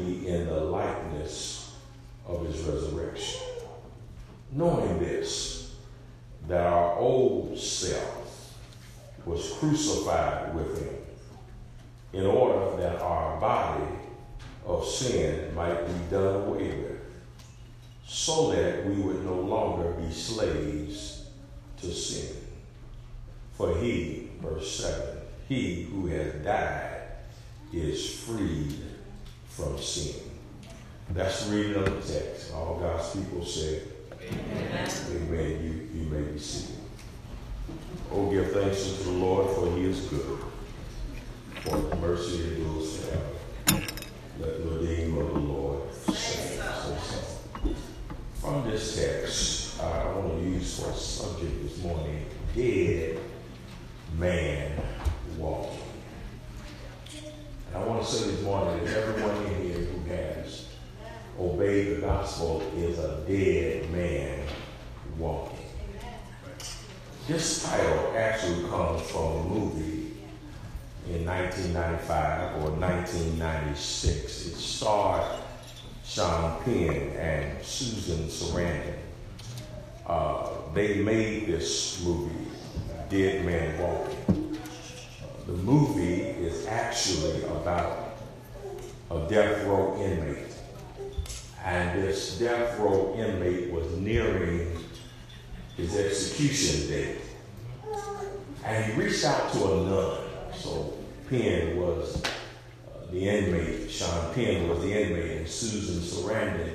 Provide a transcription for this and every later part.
be in the likeness of his resurrection. Knowing this, that our old self was crucified with him, in order that our body of sin might be done away with, so that we would no longer be slaves to sin. For he, verse 7, he who has died is freed from sin. That's the reading of the text. All God's people say, Amen. Amen. You, you may be seated. Oh, give thanks unto the Lord, for he is good. For the mercy endures forever. Let the redeemer of the Lord say so. From this text, I want to use for a subject this morning, dead man walking. I want to say this morning that everyone in here who has obeyed the gospel is a dead man walking. This title actually comes from a movie in 1995 or 1996. It starred Sean Penn and Susan Sarandon. Uh, they made this movie, Dead Man Walking the movie is actually about a death row inmate. And this death row inmate was nearing his execution date. And he reached out to a nun. So Penn was uh, the inmate, Sean Penn was the inmate, and Susan Sarandon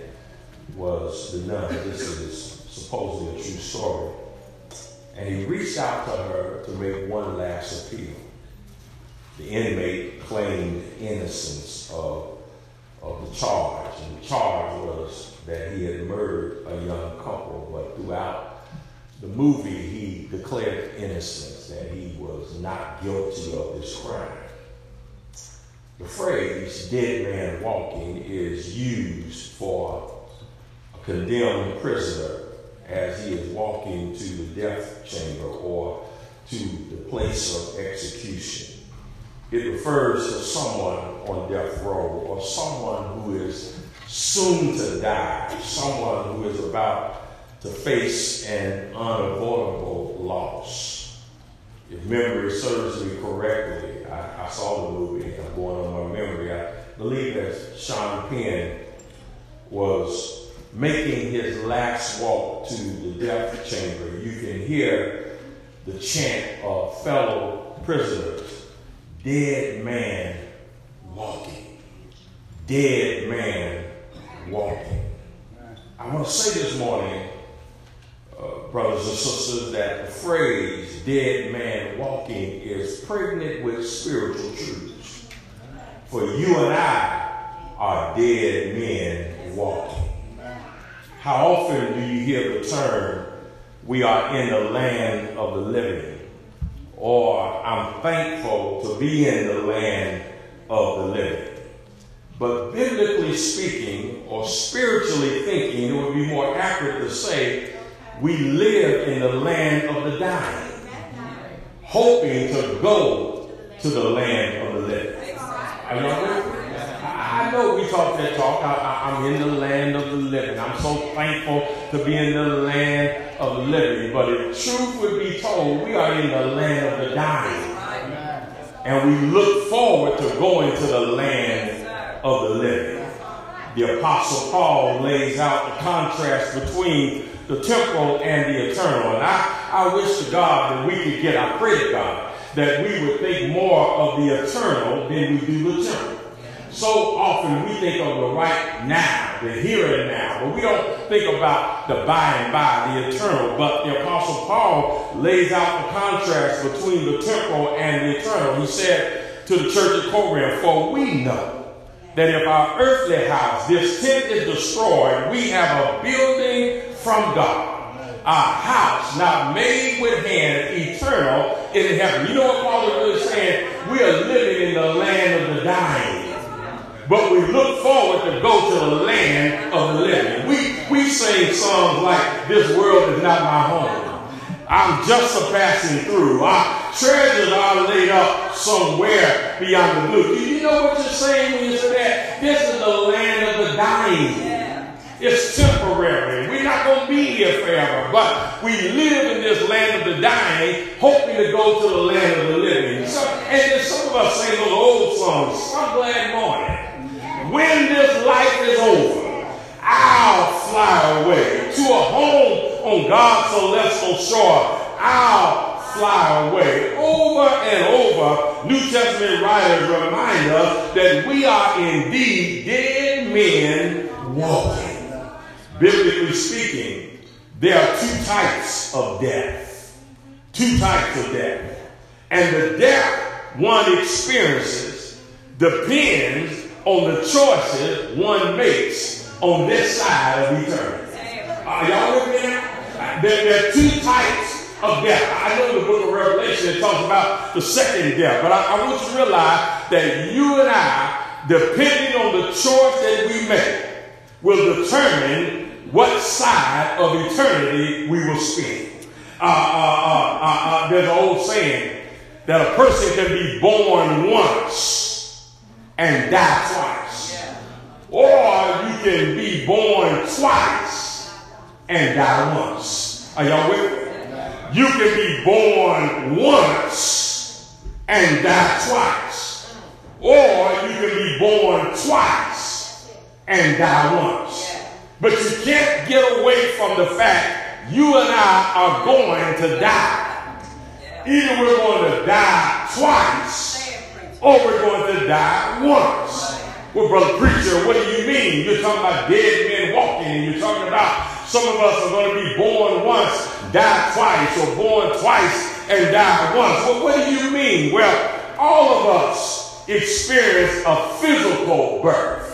was the nun. This is supposedly a true story. And he reached out to her to make one last appeal the inmate claimed innocence of, of the charge. And the charge was that he had murdered a young couple, but throughout the movie, he declared innocence, that he was not guilty of this crime. The phrase dead man walking is used for a condemned prisoner as he is walking to the death chamber or to the place of execution. It refers to someone on death row or someone who is soon to die, someone who is about to face an unavoidable loss. If memory serves me correctly, I, I saw the movie, and I'm going on my memory. I believe that Sean Penn was making his last walk to the death chamber. You can hear the chant of fellow prisoners dead man walking. Dead man walking. I want to say this morning, uh, brothers and sisters, that the phrase dead man walking is pregnant with spiritual truths. For you and I are dead men walking. How often do you hear the term, we are in the land of the living? Or I'm thankful to be in the land of the living. But biblically speaking, or spiritually thinking, it would be more accurate to say we live in the land of the dying, hoping to go to the land of the living. Are me? I know we talk that talk. I, am in the land of the living. I'm so thankful to be in the land of living. But if truth would be told, we are in the land of the dying. And we look forward to going to the land of the living. The Apostle Paul lays out the contrast between the temporal and the eternal. And I, I wish to God that we could get, I pray to God, that we would think more of the eternal than we do the temporal. So often we think of the right now, the here and now, but we don't think about the by and by, the eternal. But the Apostle Paul lays out the contrast between the temporal and the eternal. He said to the church at Corinth, For we know that if our earthly house, this tent is destroyed, we have a building from God a house not made with hands, eternal in heaven. You know what Paul is really saying? We are living in the land of the dying. Look forward to go to the land of the living. We, we sing songs like, This world is not my home. I'm just a passing through. Our treasures are laid up somewhere beyond the blue. Do you know what you're saying when you say that? This is the land of the dying. It's temporary. We're not going to be here forever. But we live in this land of the dying, hoping to go to the land of the living. So, and some of us sing those old songs, Some Glad Morning. When this life is over, I'll fly away to a home on God's celestial shore. I'll fly away. Over and over, New Testament writers remind us that we are indeed dead men walking. Biblically speaking, there are two types of death. Two types of death. And the death one experiences depends on the choices one makes on this side of eternity. Are y'all with me now? There, there are two types of death. I know the book of Revelation talks about the second death, but I, I want you to realize that you and I, depending on the choice that we make, will determine what side of eternity we will spend. Uh, uh, uh, uh, uh there's an old saying that a person can be born once and die twice. Or you can be born twice and die once. Are y'all with me? You can be born once and die twice. Or you can be born twice and die once. But you can't get away from the fact you and I are going to die. Either we're going to die twice or we're going to die once. Well, brother preacher, what do you mean? You're talking about dead men walking, and you're talking about some of us are going to be born once, die twice, or born twice and die once. Well, what do you mean? Well, all of us experience a physical birth.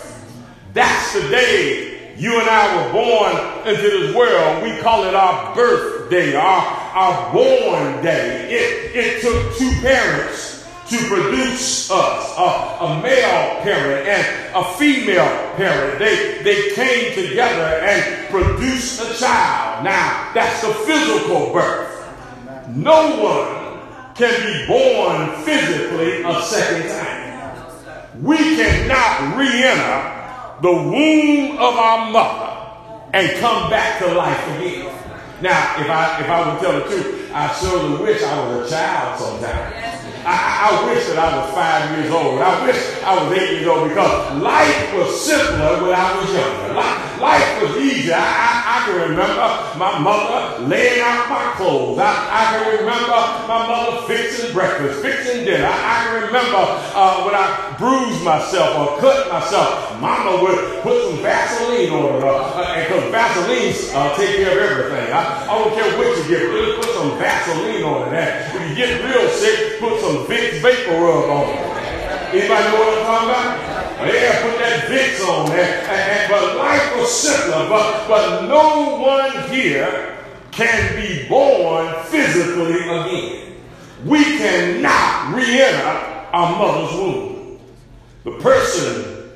That's the day you and I were born into this world. We call it our birthday, our, our born day. It, it took two parents to produce us, a, a male parent and a female parent. They, they came together and produced a child. Now, that's the physical birth. No one can be born physically a second time. We cannot re-enter the womb of our mother and come back to life again. Now, if I if I would tell the truth, I surely wish I was a child sometimes. I, I, wish that I was five years old. I wish I was eight years old because life was simpler when I was younger. Life, life was easier. I, I, I, can remember my mother laying out my clothes. I, I can remember my mother fixing breakfast, fixing dinner. I, can remember uh, when I bruised myself or cut myself. Mama would put some Vaseline on it because uh, Vaseline uh, take care of everything. I, I don't care what you get. Just put some Vaseline on it. If you get real sick, put some Vicks Vapor Rub on. It. Anybody know what I'm talking about? Yeah, put that Vicks on there. And, but life was simpler. But, but no one here can be born physically again. We cannot re-enter our mother's womb. The person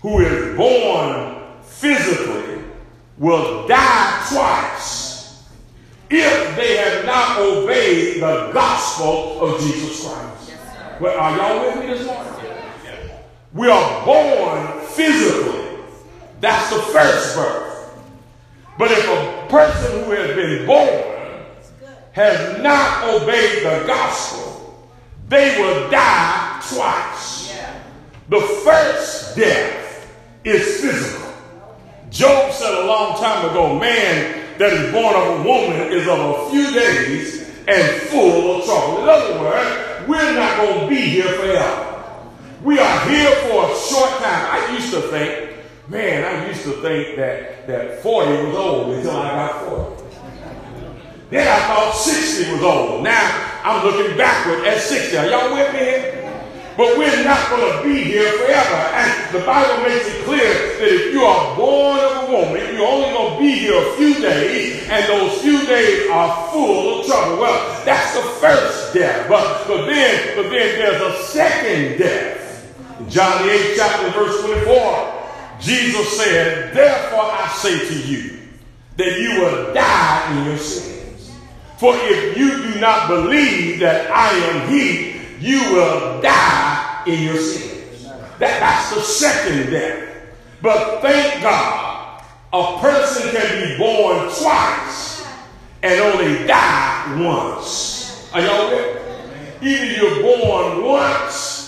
who is born physically will die twice if they have not obeyed the gospel of Jesus Christ. But are y'all with me this morning? We are born physically. That's the first birth. But if a person who has been born has not obeyed the gospel, they will die twice. The first death is physical. Job said a long time ago, man that is born of a woman is of a few days and full of trouble. In other words, we're not going to be here forever. We are here for a short time. I used to think, man, I used to think that, that 40 was old until I got 40. Then I thought 60 was old. Now I'm looking backward at 60. Are y'all with me here? But we're not going to be here forever. And the Bible makes it clear that if you are born of a woman, you're only going to be here a few days, and those few days are full of trouble. Well, that's the first death. But, but, then, but then there's a second death. John the 8th chapter, verse 24, Jesus said, Therefore I say to you, that you will die in your sins. For if you do not believe that I am He, you will die in your sins. That, that's the second death. But thank God, a person can be born twice and only die once. Are y'all with Either you're born once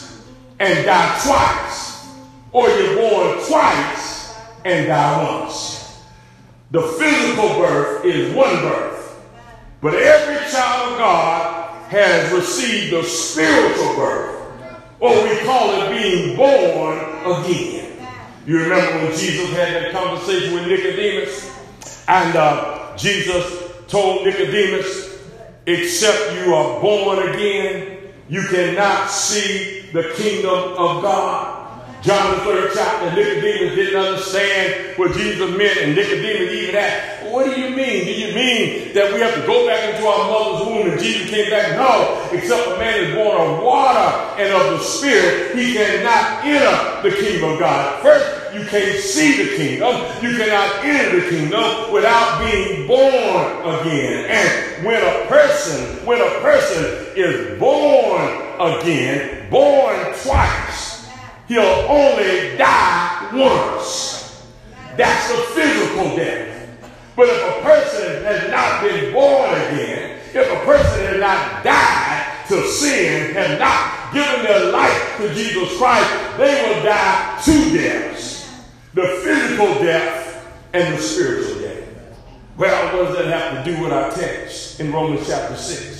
and die twice, or you're born twice and die once. The physical birth is one birth, but every child of God has received a spiritual birth, or we call it being born again. You remember when Jesus had that conversation with Nicodemus? And uh, Jesus told Nicodemus, except you are born again, you cannot see the kingdom of God. John the third chapter, Nicodemus didn't understand what Jesus meant, and Nicodemus even asked, What do you mean? Do you mean that we have to go back into our mother's womb and Jesus came back? No, except a man is born of water and of the Spirit, he cannot enter the kingdom of God. First, you can't see the kingdom. You cannot enter the kingdom without being born again. And when a person, when a person is born again, born twice, he'll only die once. That's a physical death. But if a person has not been born again, if a person has not died to sin, has not given their life to Jesus Christ, they will die two deaths. The physical death and the spiritual death. Well, what does that have to do with our text in Romans chapter 6?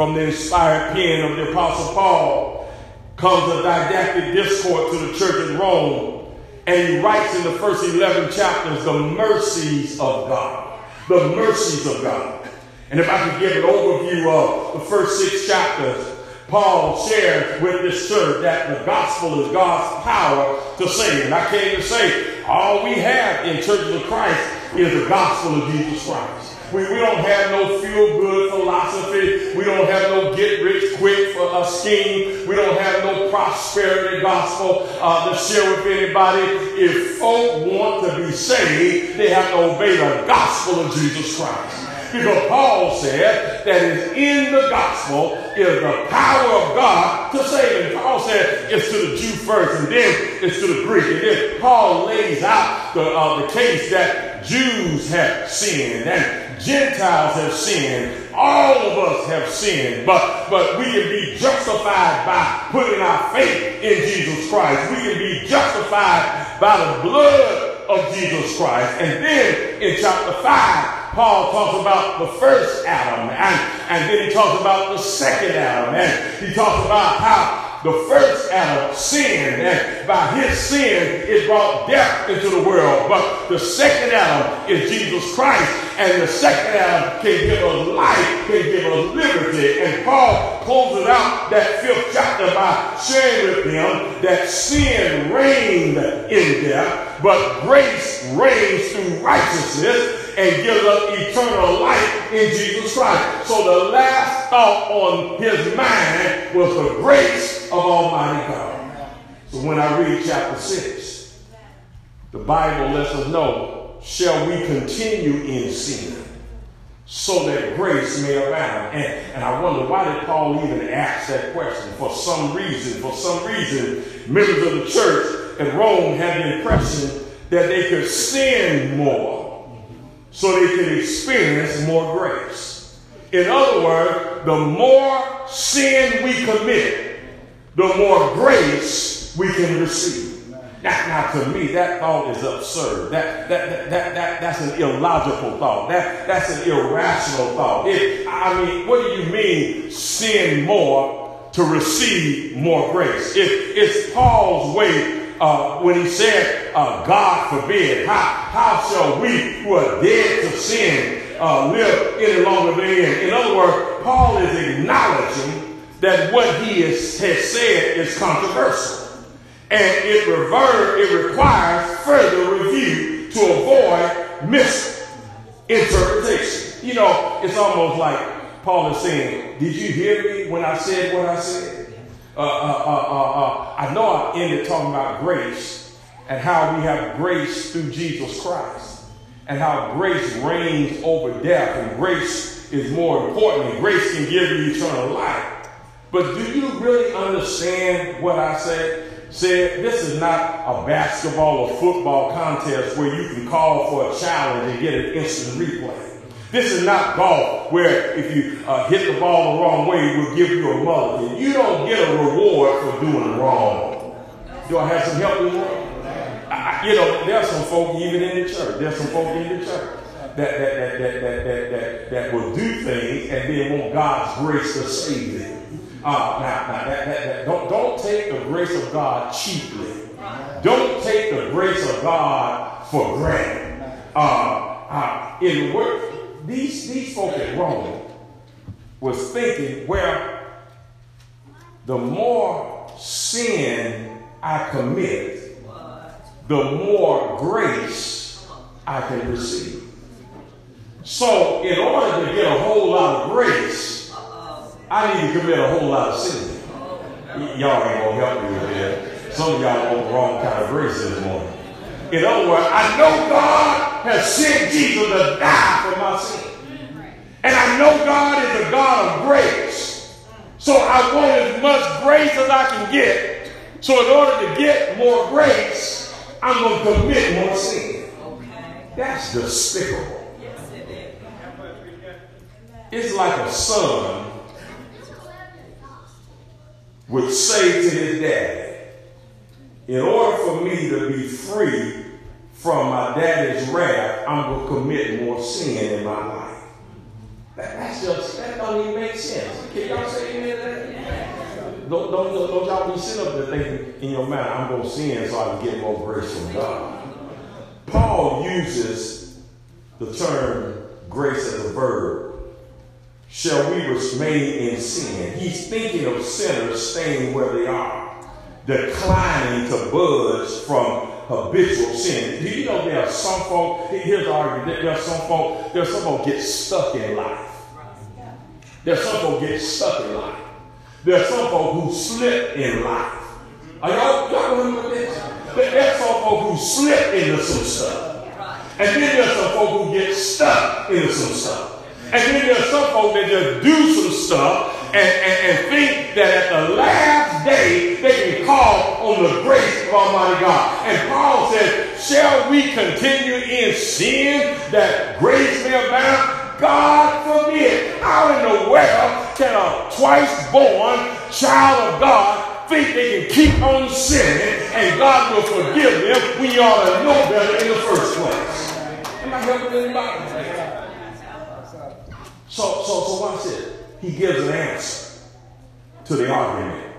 From the inspired pen of the Apostle Paul, comes a didactic discourse to the church in Rome, and he writes in the first 11 chapters the mercies of God. The mercies of God. And if I could give an overview of the first six chapters, Paul shares with this church that the gospel is God's power to save. And I came to say, all we have in churches of Christ is the gospel of Jesus Christ. We, we don't have no feel good philosophy. We don't have no get rich quick for a scheme. We don't have no prosperity gospel uh, to share with anybody. If folk want to be saved, they have to obey the gospel of Jesus Christ. Because Paul said that is in the gospel is the power of God to save. And Paul said it's to the Jew first, and then it's to the Greek. And then Paul lays out the, uh, the case that Jews have sinned and Gentiles have sinned. All of us have sinned, but, but we can be justified by putting our faith in Jesus Christ. We can be justified by the blood of Jesus Christ. And then in chapter 5, Paul talks about the first Adam, and, and then he talks about the second Adam, and he talks about how the first Adam sinned, and by his sin, it brought death into the world. But the second Adam is Jesus Christ, and the second Adam can give us life, can give us liberty. And Paul closes out that fifth chapter by sharing with them that sin reigned in death, but grace reigns through righteousness and gives us eternal life in Jesus Christ. So the last thought on his mind was the grace of Almighty God. So when I read chapter 6, the Bible lets us know, shall we continue in sin so that grace may abound. And, and I wonder why did Paul even ask that question? For some reason, for some reason, members of the church at Rome had the impression that they could sin more so they can experience more grace. In other words, the more sin we commit, the more grace we can receive. Now, to me, that thought is absurd. That, that, that, that, that, that's an illogical thought. That, that's an irrational thought. It, I mean, what do you mean sin more to receive more grace? It, it's Paul's way uh, when he said, uh, God forbid, how, how shall we who are dead to sin uh, live any longer? In other words, Paul is acknowledging that what he is, has said is controversial and it, it requires further review to avoid misinterpretation. You know, it's almost like Paul is saying, Did you hear me when I said what I said? Uh, uh, uh, uh, uh I know I ended talking about grace and how we have grace through Jesus Christ and how grace reigns over death and grace is more important and grace can give you eternal life. But do you really understand what I said? said this is not a basketball or football contest where you can call for a challenge and get an instant replay. This is not golf where if you uh, hit the ball the wrong way, we'll give you a mulligan. You don't get a reward for doing wrong. Do I have some help that? You know, there's some folk even in the church. There's some folk in the church that that that that that that, that, that will do things and then want God's grace to save them. Uh, now, now that, that, that, don't, don't take the grace of God cheaply. Don't take the grace of God for granted. Uh, uh, in work, these, these folk at Rome was thinking, well, the more sin I commit, the more grace I can receive. So, in order to get a whole lot of grace, I need to commit a whole lot of sin. Y'all ain't gonna help me with that. Some of y'all want the wrong kind of grace this morning. In other words, I know God has sent Jesus to die for my sin. And I know God is a God of grace. So I want as much grace as I can get. So in order to get more grace, I'm going to commit more sin. That's despicable. It's like a son would say to his daddy, in order for me to be free from my daddy's wrath, I'm going to commit more sin in my life. That, that's just, that don't even make sense. Can y'all say amen to that? Don't, don't, don't, don't y'all be sitting up there thinking in your mind, I'm going to sin so I can get more grace from God. Paul uses the term grace as a verb shall we remain in sin. He's thinking of sinners staying where they are, declining to budge from habitual sin. Do you know there are some folk, here's the argument, there are some folk, there are some folk get stuck in life. There are some folk get stuck in life. There are some folk who slip in life. Are y'all, y'all remember this? There are some folk who slip into some stuff. And then there are some folk who get stuck into some stuff. And then there's some folks that just do some stuff and, and, and, think that at the last day they can call on the grace of Almighty God. And Paul says, Shall we continue in sin that grace may abound? God forbid. How in the world can a twice born child of God think they can keep on sinning and God will forgive them you ought to know better in the first place? Am I helping anybody? So, so, so watch this. He gives an answer to the argument.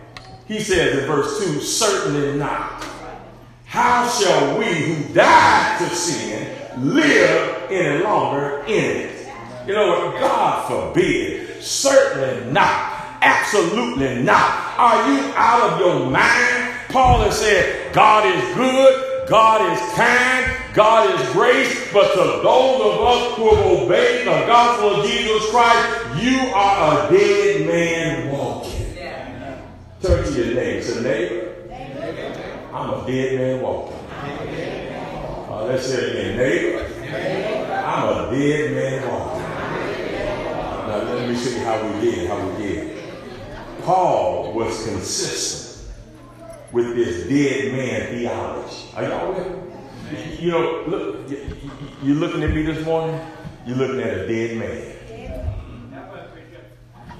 He says in verse 2, certainly not. How shall we who died to sin live any longer in it? You know what? God forbid. Certainly not. Absolutely not. Are you out of your mind? Paul has said, God is good. God is kind, God is grace, but to those of us who have obeyed the gospel of Jesus Christ, you are a dead man walking. Turn to your neighbor. Say, neighbor, I'm a dead man walking. Uh, let's say it again. Neighbor, I'm a dead man walking. now let me see how we did, how we did. Paul was consistent with this dead man theology. Are y'all with? You know, look, you're looking at me this morning, you're looking at a dead man.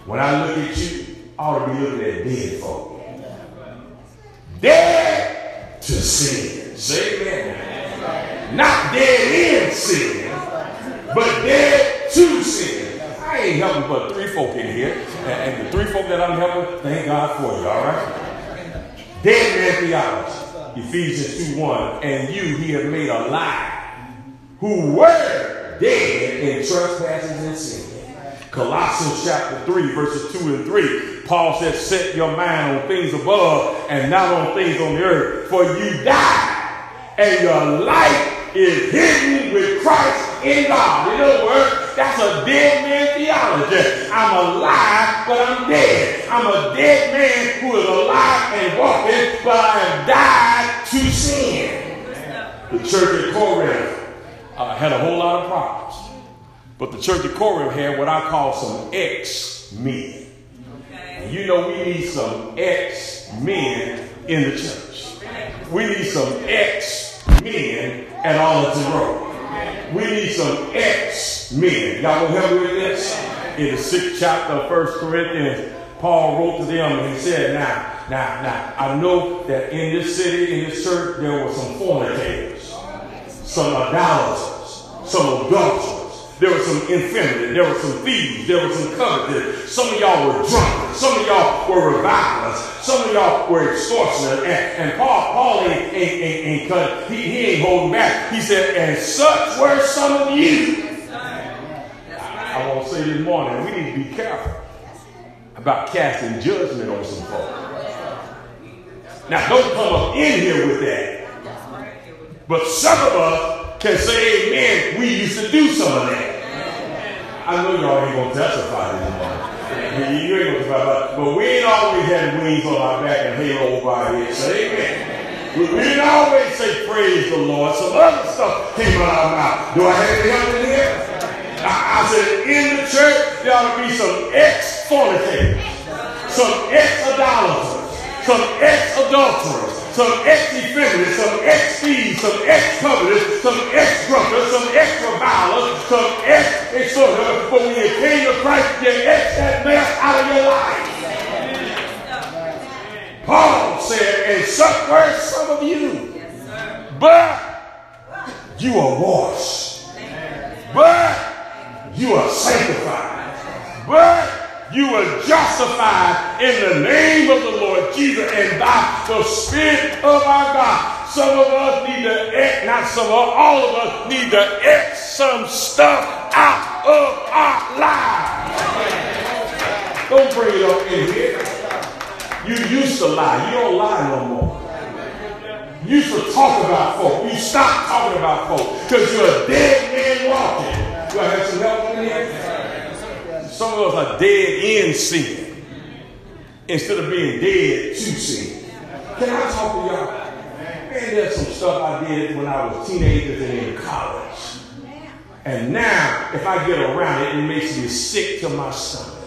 When I look at you, I ought to be looking at dead folk. Dead to sin. Say amen. Not dead in sin, but dead to sin. I ain't helping but three folk in here. And, the three folk that I'm helping, thank God for you, all right? Dead in man theology. Ephesians 2 1. And you he have made alive who were dead in trespasses and sin. Colossians chapter 3, verses 2 and 3. Paul says, Set your mind on things above and not on things on the earth. For you died, and your life is hidden with Christ in God. In other words, that's a dead man theology. I'm alive, but I'm dead. I'm a dead man who is alive and walking, but I am died to sin. The church at Corinth uh, had a whole lot of problems. But the church of Corinth had what I call some ex men. Okay. You know, we need some ex men in the church. We need some ex men at Arlington Road. We need some ex men. Y'all will help me with this? In the sixth chapter of First Corinthians, Paul wrote to them and he said, Now, now, now, I know that in this city, in this church, there were some fornicators, some idolaters, some adulterers there was some infirmity. There were some thieves. There was some covetous. Some of y'all were drunk. Some of y'all were revilers. Some of y'all were extortioners. And, and Paul, Paul ain't, ain't, ain't, ain't cut. He, he ain't holding back. He said, and such were some of you. I, I want to say this morning, we need to be careful about casting judgment on some folks. Now, don't come up in here with that. But some of us can say amen. We used to do some of that. I know y'all ain't gonna testify anymore. You ain't gonna testify, but we ain't always had wings on our back and halo over our head. Amen. We, didn't always say praise the Lord. Some other stuff came out of our mouth. Do I have any help in here? I, I said in the church there ought to be some ex-fornicators, some ex-idolaters, some ex-adulterers, some ex-effeminate, some ex-thieves, some ex-covetous, some ex-drunkards, some ex-revilers, some ex-extortioners. But when you came to Christ, you ex that mess out of your life. Paul said, and such were some of you. but you are washed. But you are sanctified. But you are justified in the name of the Lord Jesus and by the Spirit of our God. Some of us need to X, not some of us, all of us need to X some stuff out of our lives. Don't bring it up in here. You used to lie. You don't lie no more. You used to talk about folk. You stop talking about folk because you're a dead man walking. Do I have some help in here? Some of us are dead in sin instead of being dead to sin. Can I talk to y'all? Man, there's some stuff I did when I was teenagers and in college. And now, if I get around it, it makes me sick to my stomach.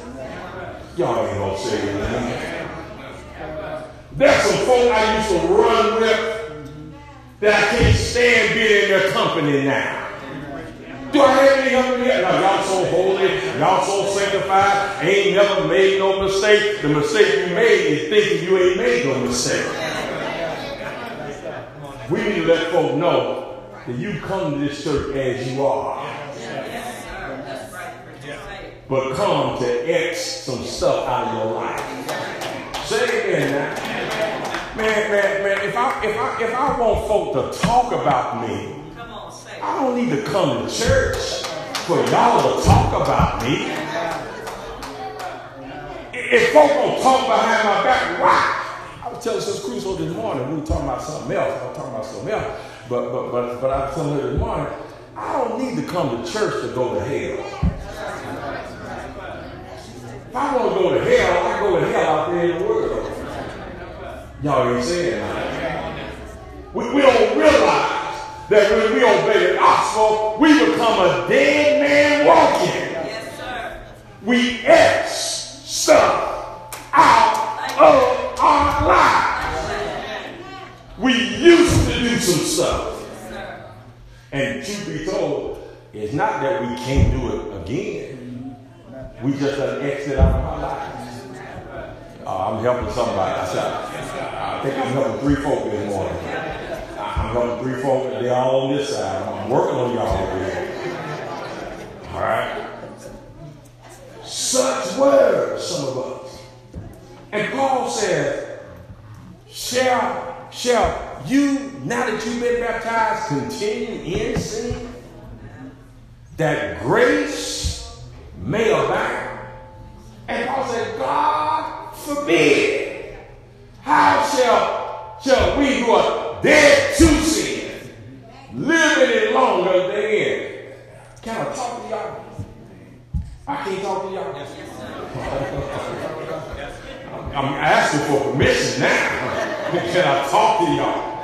Y'all ain't gonna say anything. There's some folk I used to run with that I can't stand being in their company now. Do I have any help in Now, y'all so holy, y'all so sanctified, ain't never made no mistake. The mistake you made is thinking you ain't made no mistake. We need to let folk know that you come to this church as you are. But come to X some stuff out of your life. Say it again now. Man, man, man, if I if I if I want folk to talk about me, I don't need to come to church for y'all to talk about me. If folk don't talk behind my back, why? I was telling Sister Crusoe this morning, we were talking about something else. I was talking about something else. But, but, but, but I was telling her this morning, I don't need to come to church to go to hell. If I want to go to hell, I go to hell out there in the world. Y'all ain't saying. We, we don't realize that when we obey the gospel, we become a dead man walking. Yes, sir. we X stuff out of our lives. We used to do some stuff. And truth be told, it's not that we can't do it again. We just done exit out of our lives. Uh, I'm helping somebody. I, said, I think I'm helping three folk this morning. I'm helping three folk. They're all on this side. I'm working on y'all here. All right. Such were some of us. And Paul said, shall, shall you, now that you've been baptized, continue in sin? That grace may abound? And Paul said, God forbid. How shall, shall we who are dead to live any longer therein? Can I talk to y'all? I can't talk to y'all. I'm asking for permission now. Can I talk to y'all?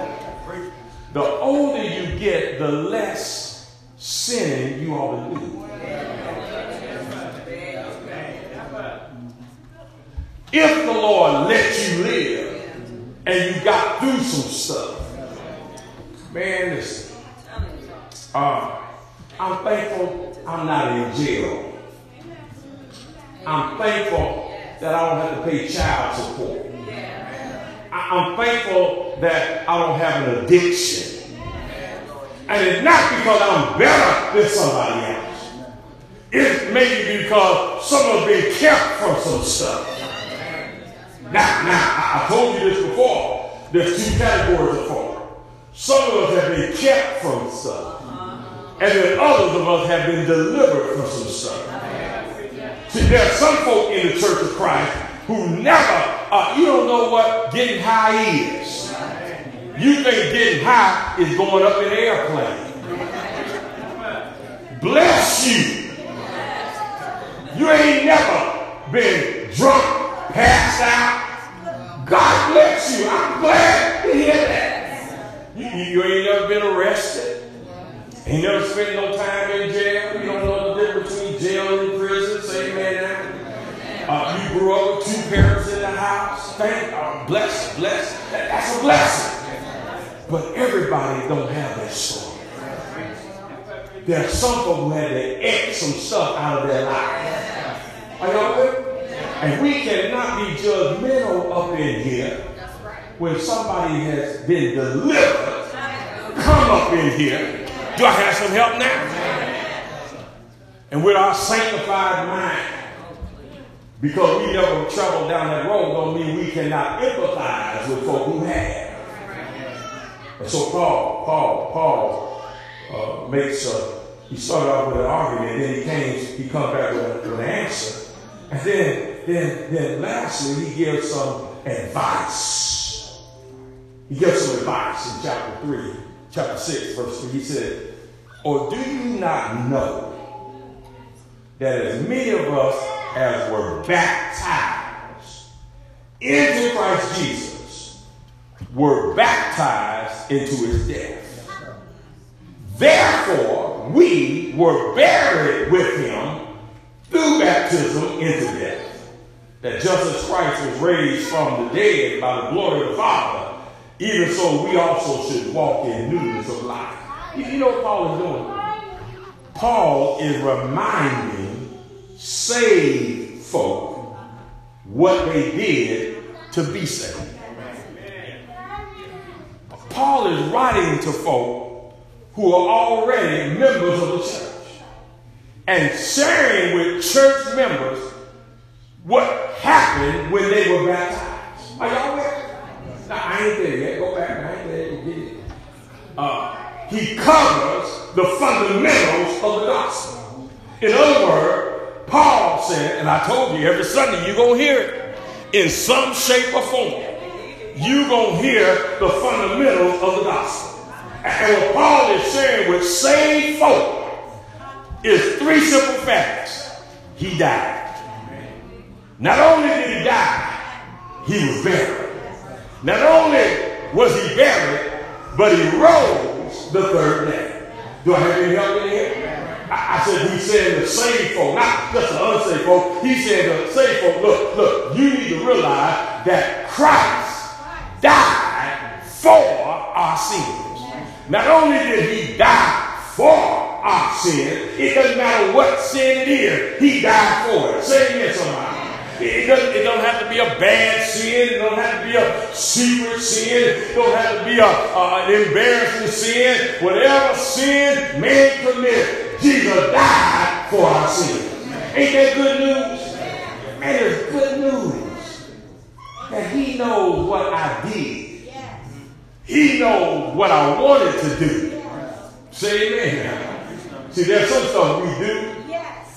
The older you get, the less sinning you ought to do. If the Lord let you live and you got through some stuff, man, listen. Uh, I'm thankful I'm not in jail. I'm thankful that I don't have to pay child support. I'm thankful that I don't have an addiction. And it's not because I'm better than somebody else. It's maybe because someone's been kept from some stuff. Now, now, I told you this before. There's two categories of folk. Some of us have been kept from stuff. And then others of us have been delivered from some stuff. See, there are some folk in the church of Christ who never, uh, you don't know what getting high is. You think getting high is going up in an airplane. Bless you. You ain't never been drunk, passed out. God bless you. I'm glad to hear that. You, you ain't never been arrested. Ain't never spent no time in jail. You don't know the difference between jail and prison. Say amen. Uh, you grew up with two parents in the house. Thank God. Bless, bless. That, that's a blessing. But everybody don't have that story. There are some people who had to X some stuff out of their life. Are y'all with? And we cannot be judgmental up in here when somebody has been delivered. Come up in here. Do I have some help now? And with our sanctified mind, because we never traveled down that road, don't mean we cannot empathize with folk who have. And so Paul, Paul, Paul uh, makes a, he started off with an argument, then he came, he comes back with, with an answer. And then, then, then lastly, he gives some advice. He gives some advice in chapter 3, chapter 6, verse 3. He said, Or do you not know that as many of us as were baptized into Christ Jesus were baptized into his death? Therefore, we were buried with him through baptism into death. That just as Christ was raised from the dead by the glory of the Father, even so we also should walk in newness of life. You, you know what Paul is doing? Paul is reminding saved folk what they did to be saved. Paul is writing to folk who are already members of the church and sharing with church members what happened when they were baptized. Are y'all with? Now, I ain't there yet. Go back. I ain't there. It. Uh, he covers the fundamentals of the gospel. In other words, Paul said, and I told you every Sunday you're going to hear it in some shape or form. You're going to hear the fundamentals of the gospel. And what Paul is sharing with saved folk is three simple facts. He died. Not only did he die, he was buried. Not only was he buried, but he rose the third day. Do I have any help in here? I, I said, he said the saved folk, not just the unsaved folk. He said the saved folk, look, look, you need to realize that Christ died for our sins. Not only did he die for our sin, it doesn't matter what sin it is, he died for it. Say amen, somebody. It doesn't, it don't have to be a bad sin. It don't have to be a secret sin. It don't have to be a, uh, an embarrassing sin. Whatever sin man commit, Jesus died for our sins. Ain't that good news? Man, it's good news that he knows what I did. He knows what I wanted to do. Say amen. See, there's some stuff we do,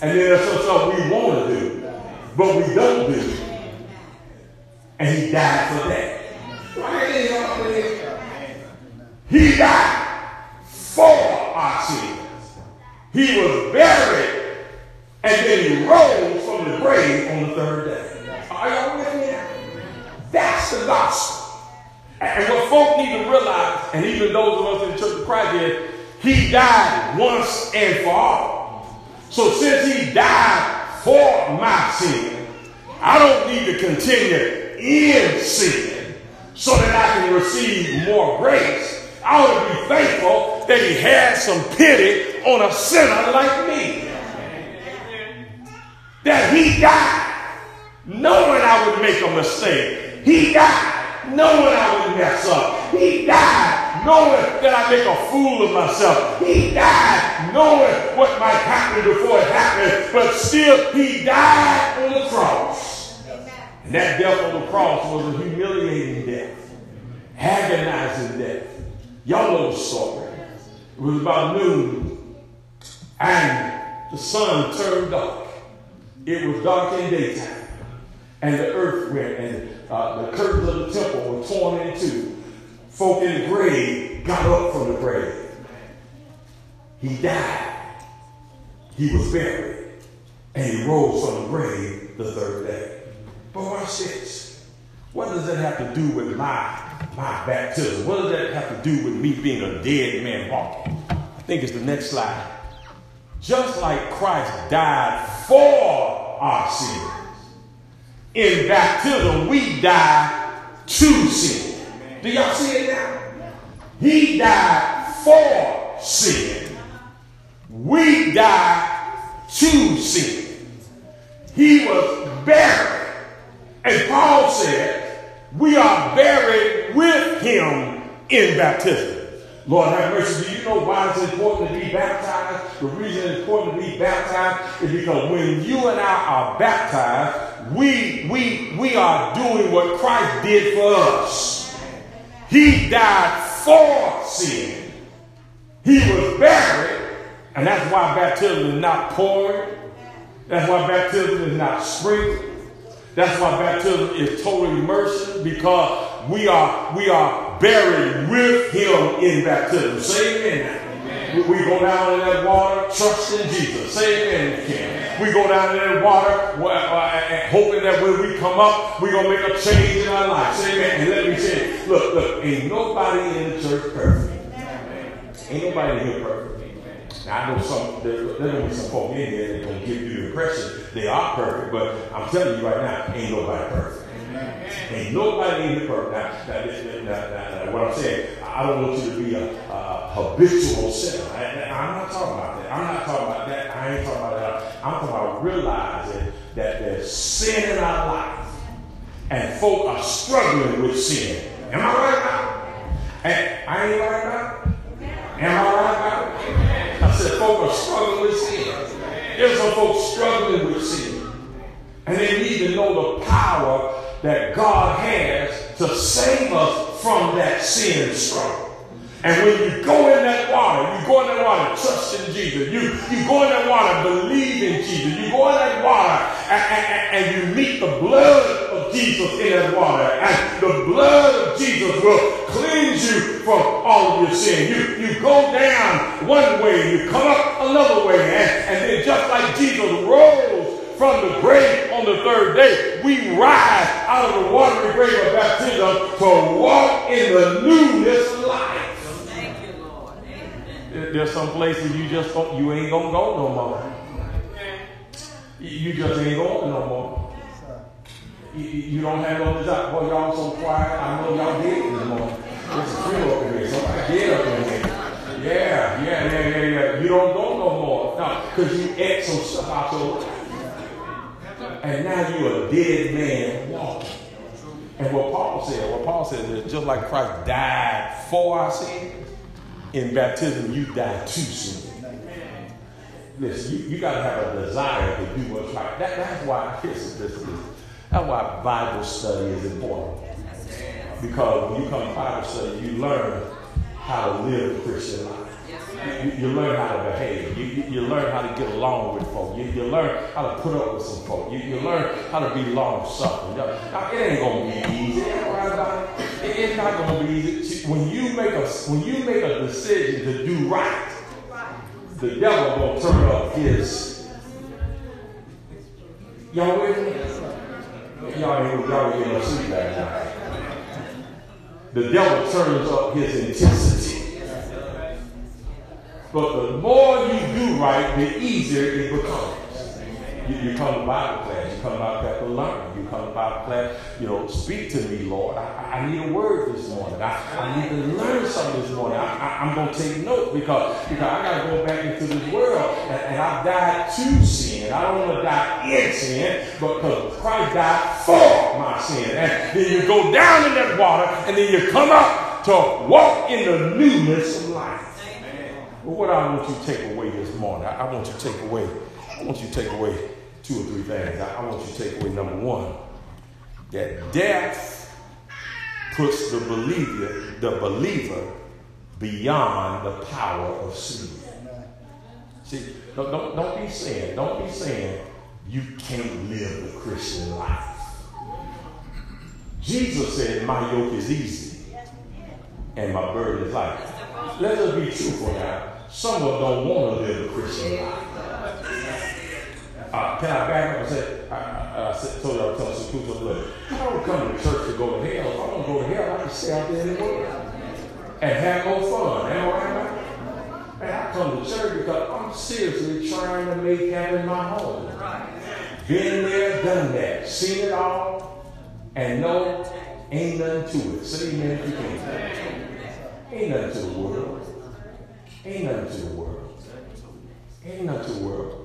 and then there's some stuff we want to do but we don't do. And he died for that. He died for our sins. He was buried and then he rose from the grave on the third day. Are y'all with me? That's the gospel. And what folk need to realize, and even those of us in the Church of Christ is, he died once and for all. So since he died for my sin. I don't need to continue in sin so that I can receive more grace. I ought to be thankful that he had some pity on a sinner like me. That he died knowing I would make a mistake. He died knowing I would mess up. He died knowing that I make a fool of myself. He died knowing what might happen before it happened, but still he died on the cross. And that death on the cross was a humiliating death, agonizing death. Y'all know the story. It was about noon, and the sun turned dark. It was dark in daytime, and the earth went, and uh, the curtains of the temple were torn in two folk in the grave got up from the grave. He died. He was buried. And he rose from the grave the third day. But watch this. What does that have to do with my, my baptism? What does that have to do with me being a dead man walking? I think it's the next slide. Just like Christ died for our sins, in baptism we die to sin. Do y'all see it now? He died for sin. We died to sin. He was buried. And Paul said, we are buried with him in baptism. Lord have mercy. Do you know why it's important to be baptized? The reason it's important to be baptized is because when you and I are baptized, we we we are doing what Christ did for us. He died for sin. He was buried, and that's why baptism is not pouring. That's why baptism is not sprinkling. That's why baptism is total immersion because we are we are buried with Him in baptism. Say amen. amen. We go down in that water, trust in Jesus. Say amen. Again. We go down in that water, uh, hoping that when we come up, we're going to make a change in our lives. Say amen. And let me say, look, look, ain't nobody in the church perfect. Ain't nobody in here perfect. Now, I know some, there's going to be some folk in here that going to give you the impression they are perfect, but I'm telling you right now, ain't nobody perfect. Ain't nobody in here perfect. Now, now, now, now, what I'm saying, I don't want you to be a, a habitual sinner. I, am not talking about that. I'm not talking about that. I ain't talking about that. I'm talking about realizing that there's sin in our life and folk are struggling with sin. Am I right it? And I ain't right it? Am I right it? I said folk are struggling with sin. There's some folks struggling with sin. And they need to know the power that God has to save us from that sin struggle. And when you go in that water, you go in that water, trust in Jesus. You, you go in that water, believe in Jesus. You go in that water and, and, and you meet the blood of Jesus in that water. And the blood of Jesus will cleanse you from all of your sin. You, you go down one way, you come up another way. And, and then just like Jesus rose from the grave on the third day, we rise out of the watery grave of baptism to walk in the newness of life. Thank you lord there's some places you just don't, you ain't gonna go no more. You just ain't going no more. You, you don't have no desire. Boy, y'all so quiet. I know y'all did this morning. It's free up in here. Somebody get up in here. Yeah, yeah, yeah, yeah, yeah. You don't go no more. No, because you ate some stuff out your life. And now you're a dead man walking. And what Paul said, what Paul said is just like Christ died for our sins, in baptism you die to sin. Listen, you, you got to have a desire to do what's right. That, that's why this, this, this, that's why Bible study is important. Because when you come to Bible study, you learn how to live the Christian life. You, you, learn how to behave. You, you, you, learn how to get along with folk. You, you learn how to put up with some folk. You, you learn how to be long suffering. Now, it ain't gonna be easy. It, it's not gonna be easy. When you make a when you make a decision to do right, the devil gonna turn up his. Y'all with me? Y'all ain't y'all ain't no sleep that night. The devil turns up his intensity. But the more you do right, the easier it becomes. You, you come to Bible class, you come Bible class to learn. Bible class, you know, speak to me, Lord. I, I need a word this morning. I, I need to learn something this morning. I, am going to take note because, because I got to go back into this world and, and I've died to sin. I don't want to die in sin, but because Christ died for my sin. And then you go down in that water and then you come up to walk in the newness of life. Well, what I want you to take away this morning, I, I want you to take away I want you to take away two or three things. I, I want you to take away number one, that death puts the believer, the believer beyond the power of sin. See, don't, don't, don't be saying, don't be saying you can't live the Christian life. Jesus said, My yoke is easy and my burden is light. Let us be truthful now. Some of us don't want to live the Christian life. Can I back up and say, I, I, I told you I was telling some people, look, I don't come to church to go to hell. If I don't go to hell, I can stay out there world and have no fun. Am I right? And I come to church because I'm seriously trying to make heaven my home. Been there, done that, seen it all, and no, ain't nothing to it. Say amen if you can. Ain't nothing to the world. Ain't nothing to the world. Ain't nothing to the world.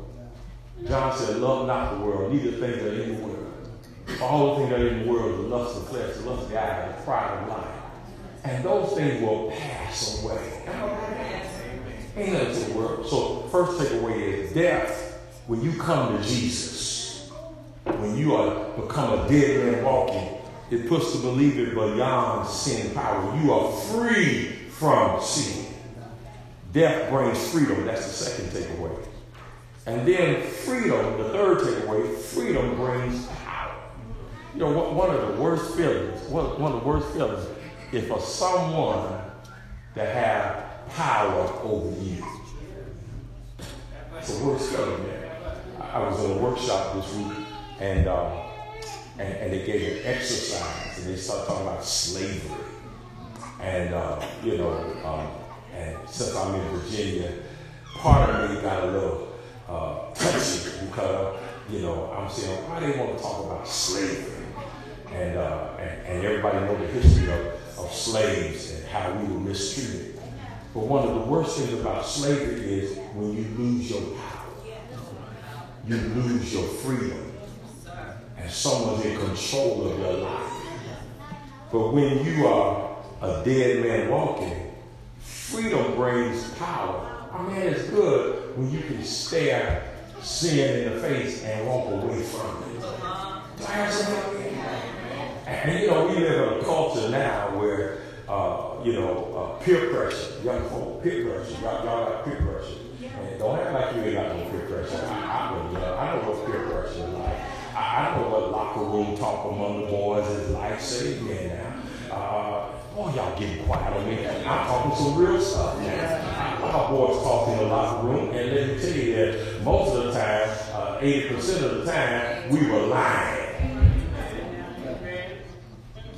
John said, Love not the world, neither things that are in the world. All the things that are in the world, the lust of flesh, the lust of the eye, the pride of life. And those things will pass away. Ain't nothing to the world. So, first takeaway is death. When you come to Jesus, when you are become a dead man walking, it puts the believer beyond sin power. You are free from sin. Death brings freedom. That's the second takeaway. And then freedom, the third takeaway, freedom brings power. You know, one of the worst feelings, one, of the worst feelings is for someone to have power over you. The worst feeling, man. I was in a workshop this week and, uh, and, and, they gave an exercise and they started talking about slavery. And, uh, you know, um, and since I'm in Virginia, part of me got a little uh, because, you know, I'm saying, why they want to talk about slavery? And, uh, and, and, everybody know the history of, of slaves and how we were mistreated. But one of the worst things about slavery is when you lose your power, you lose your freedom, and someone's in control of your life. But when you are a dead man walking, freedom brings power. I mean, it's good when you can stare sin in the face and walk away from it. And, and you know, we live in a culture now where, uh, you know, uh, peer pressure, young folk, peer pressure, y'all, y'all got peer pressure. And don't act like you ain't got no peer pressure. I, I, know, I know what peer pressure is like. I, I know what locker room talk among the boys is like. Say it now. Uh, boy, y'all getting quiet on me. I'm talking some real stuff now our boys talk in the locker room, and let me tell you that most of the time, uh, 80% of the time, we were lying.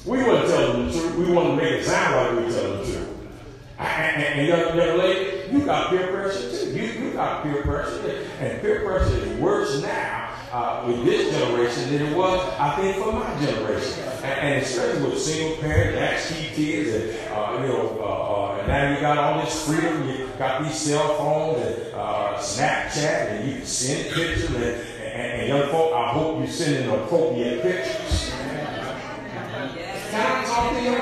We weren't telling the truth. We wanted to make it sound like we were telling the truth. And, and young, young lady, you got peer pressure too. You, you got peer pressure. And peer pressure is worse now uh, with this generation than it was, I think, for my generation. And, and especially with single parent, latchkey kids, and uh, you know, uh, uh, and now you got all this freedom. You got these cell phones and uh, Snapchat, and you can send pictures. And, and, and young folk, I hope you send in appropriate pictures. Can I talk to you?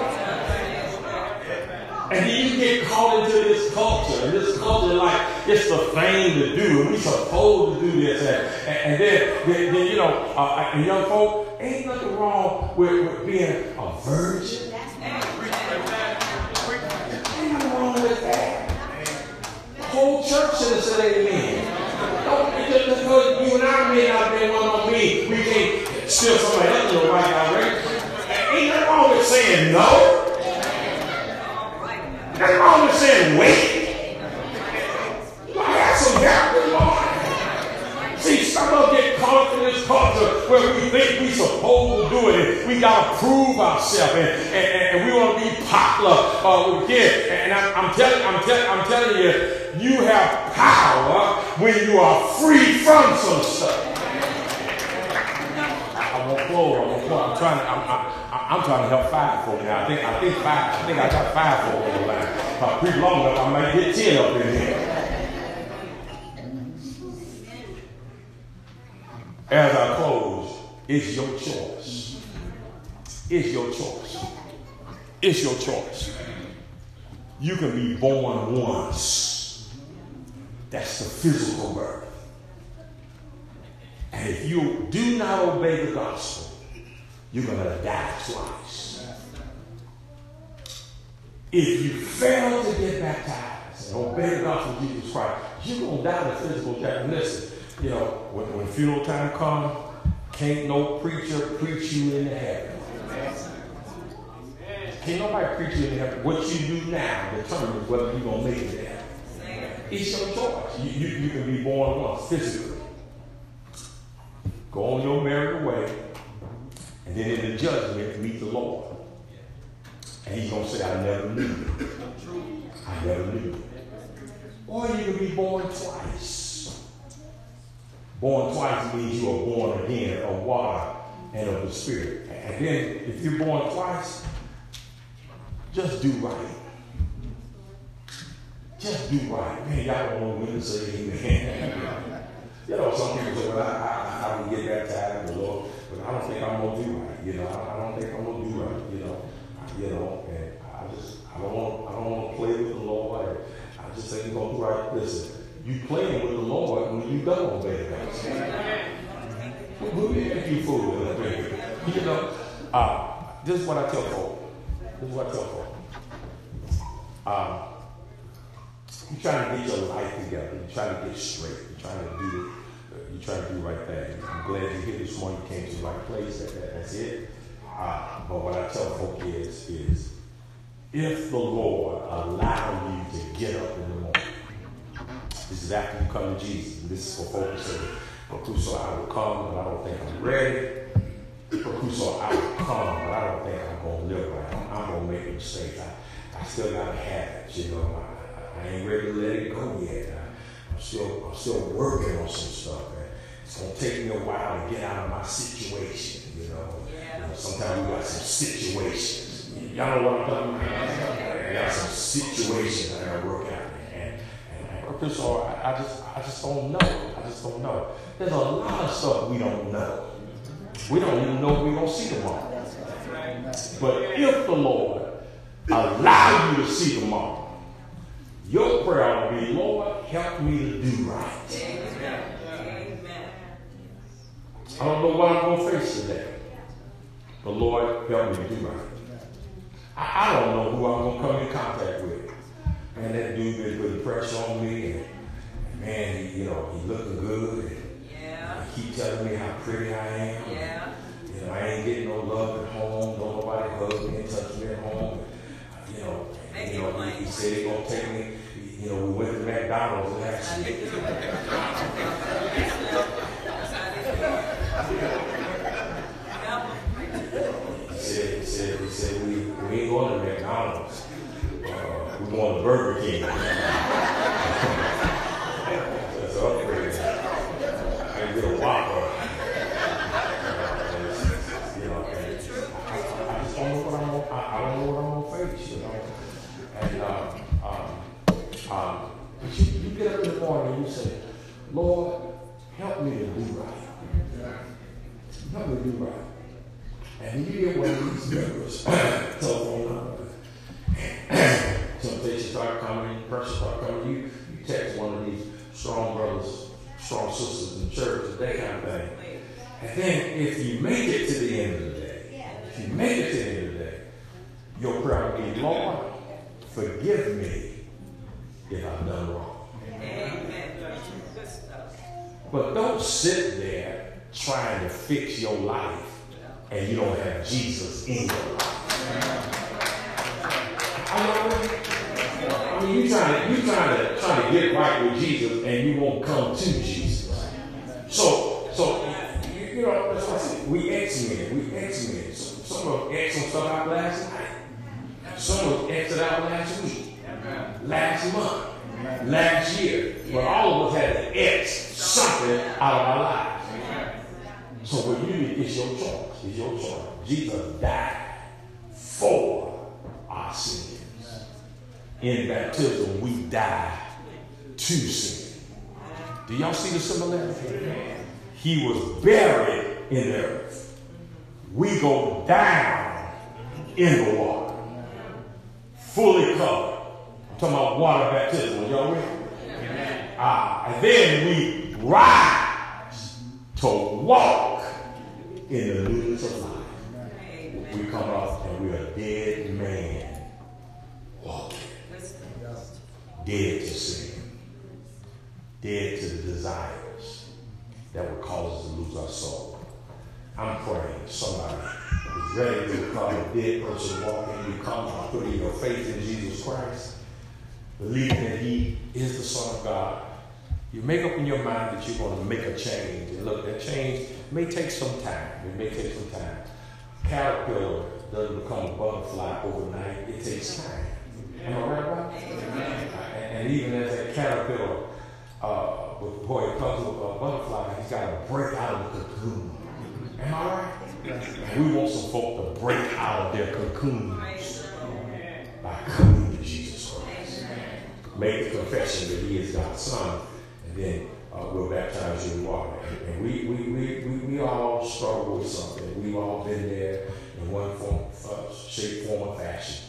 And then you get caught into this culture, and this culture like it's the thing to do, and we supposed to do this, and, and then, then, then, you know, uh, and young folk, ain't nothing wrong with, with being a virgin. Ain't nothing wrong with that. The whole church should have said amen. Don't just because you and I may not be one on me, we can't steal somebody else in the right direction. Ain't nothing wrong with saying no. Nothing wrong with saying wait. Where we think we're supposed to do it. We got to prove ourselves, and, and, and, we want to be popular uh. And I, I'm telling, I'm telling, I'm telling you, you have power when you are free from some stuff. I won't close. I'm trying to. I'm, I, I'm trying to help five folk now. I think I think five. I think I got five folk on the line. If I preach long enough, I might get ten up in here. As I close, it's your choice. It's your choice. It's your choice. You can be born once. That's the physical birth. And if you do not obey the gospel, you're going to die twice. If you fail to get baptized and obey the gospel of Jesus Christ, you're going to die the physical death. Listen, you know, when, when funeral time comes, can't no preacher preach you into heaven. Can't nobody preach you into heaven. What you do now determines whether you're going to make it there. It's your choice. You, you, you can be born once physically. Go on your merry way and then in the judgment, meet the Lord. And he's going to say, I never knew you. I never knew you. Or you can be born twice. Born twice means you are born again of water and of the Spirit. And then if you're born twice, just do right. Just do right. Man, y'all don't want when to say amen. you know, some people say, well, I, I, I can get baptized the Lord. But I don't think I'm gonna do right. You know, I, I don't think I'm gonna do right. You know, you know, and I just I don't want I don't want to play with the Lord. I just think we're gonna do right. Listen, you playing with the Lord when you don't obey God. Who make you fool? You know, uh, this is what I tell folks. This is what I tell folks. Uh, you're trying to get your life together. You're trying to get straight. You're trying to do you try to do right thing. I'm glad you're here this morning. You came to the right place. That, that, that's it. Uh, but what I tell folk is, is if the Lord allow you to get up in the morning, this is after you come to Jesus. And this is for folks who say, Crusoe, I will come, but I don't think I'm ready. Crusoe, I will come, but I don't think I'm going to live right. I'm, I'm going to make a mistake. I, I still got to have it, you know. I, I ain't ready to let it go yet. I, I'm still, I'm still working on some stuff. Man. It's going to take me a while to get out of my situation, you know. Yeah. You know sometimes we got some situations. Y'all know what I'm talking about? I got some situations I got to work out. And, and I, I just, I just don't know. I just don't know. There's a lot of stuff we don't know. We don't even know we're to see tomorrow. But if the Lord allow you to see tomorrow, your prayer will be, Lord, help me to do right. I don't know what I'm to face today. But Lord, help me to do right. I, I don't know who I'm to come in contact with. Man, that dude been putting pressure on me. And, and man, he, you know, he looking good. And, yeah. he keep telling me how pretty I am. Yeah. You know, I ain't getting no love at home. No nobody hug me and touch me at home. And, you know, and, you know, he, he said he gonna take me. You know, we went to McDonald's and actually. He said, he said, he said, we, we ain't going to McDonald's. Going to Burger King. If you make it to the end of the day, if you make it to the end of the day, your prayer will be, Lord, forgive me if I've done wrong. But don't sit there trying to fix your life and you don't have Jesus in your life. I mean, you trying to you trying to trying to get right with Jesus and you won't come to Jesus. So so you, you know that's what I said. We X-Men, we X-Men. Some of us X some stuff out last night. Some of us X out last week, last month, last year. But all of us had to X something out of our lives. So what you is your choice. It's your choice. Jesus died for our sins. In baptism, we die to sin. Do y'all see the similarity? He was buried in the earth. We go down in the water. Fully covered. I'm talking about water baptism. Y'all ready? Ah, and then we rise to walk in the newness of life. We come up and we're a dead man walking. Dead to sin. Dead to the desires that would cause us to lose our soul. I'm praying somebody is ready to become a dead person walking. You come by putting your faith in Jesus Christ, believing that He is the Son of God. You make up in your mind that you're going to make a change. And look, that change may take some time. It may take some time. Caterpillar doesn't become a butterfly overnight. It takes time. Am I right about and even as a caterpillar, uh, before it comes to a butterfly, he's got to break out of the cocoon. Am I right? We want some folk to break out of their cocoons by coming to Jesus Christ. Make the confession that He is God's Son, and then uh, we'll baptize you in water. And we, we, we, we, we all struggle with something. We've all been there in one form, uh, shape, form, or fashion.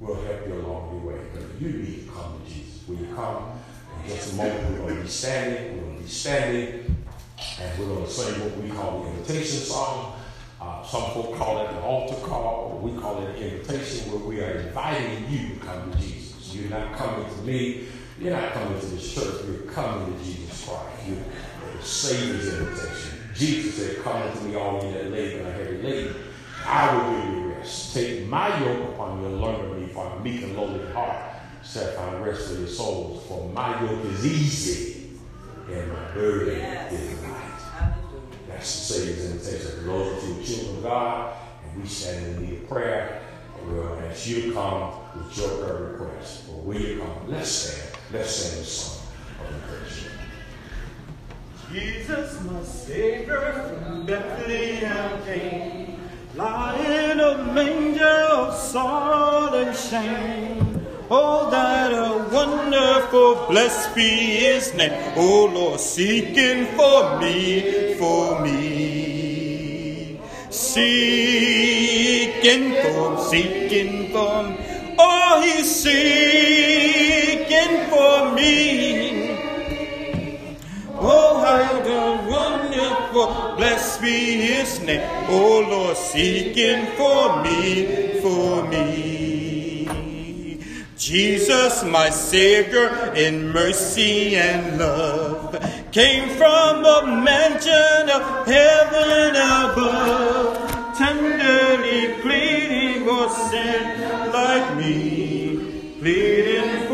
We'll help you along your way. But you need to come to Jesus. When you come, in just a moment, we're going to be standing. We're going to be standing. And we're going to sing what we call the invitation song. Uh, some folk call it the altar call, we call it an invitation where we are inviting you to come to Jesus. You're not coming to me, you're not coming to this church, you're coming to Jesus Christ. You're the Savior's invitation. Jesus said, Come unto me, all ye that labor and are heavy laden. I will give you rest. Take my yoke upon you and learn of me, for I'm meek and lowly in heart. Set find rest for your souls, for my yoke is easy and my burden Yes. is light. That's the Savior's invitation. For those of you children of God, and we stand in need of prayer, we'll ask you to come with your prayer request. Or will you come? Let's stand. Let's sing this song of encouragement. Jesus, my Savior, from Bethlehem came, lying in a manger of sorrow and shame. Oh, that a wonderful, blessed be His name. Oh, Lord, seeking for me, for me, seeking for, seeking for. Oh, He's seeking for me. Oh, how the wonderful, blessed be his name. Oh, Lord, seeking for me, for me. Jesus, my Savior, in mercy and love, came from the mansion of heaven above, tenderly pleading for sin like me, pleading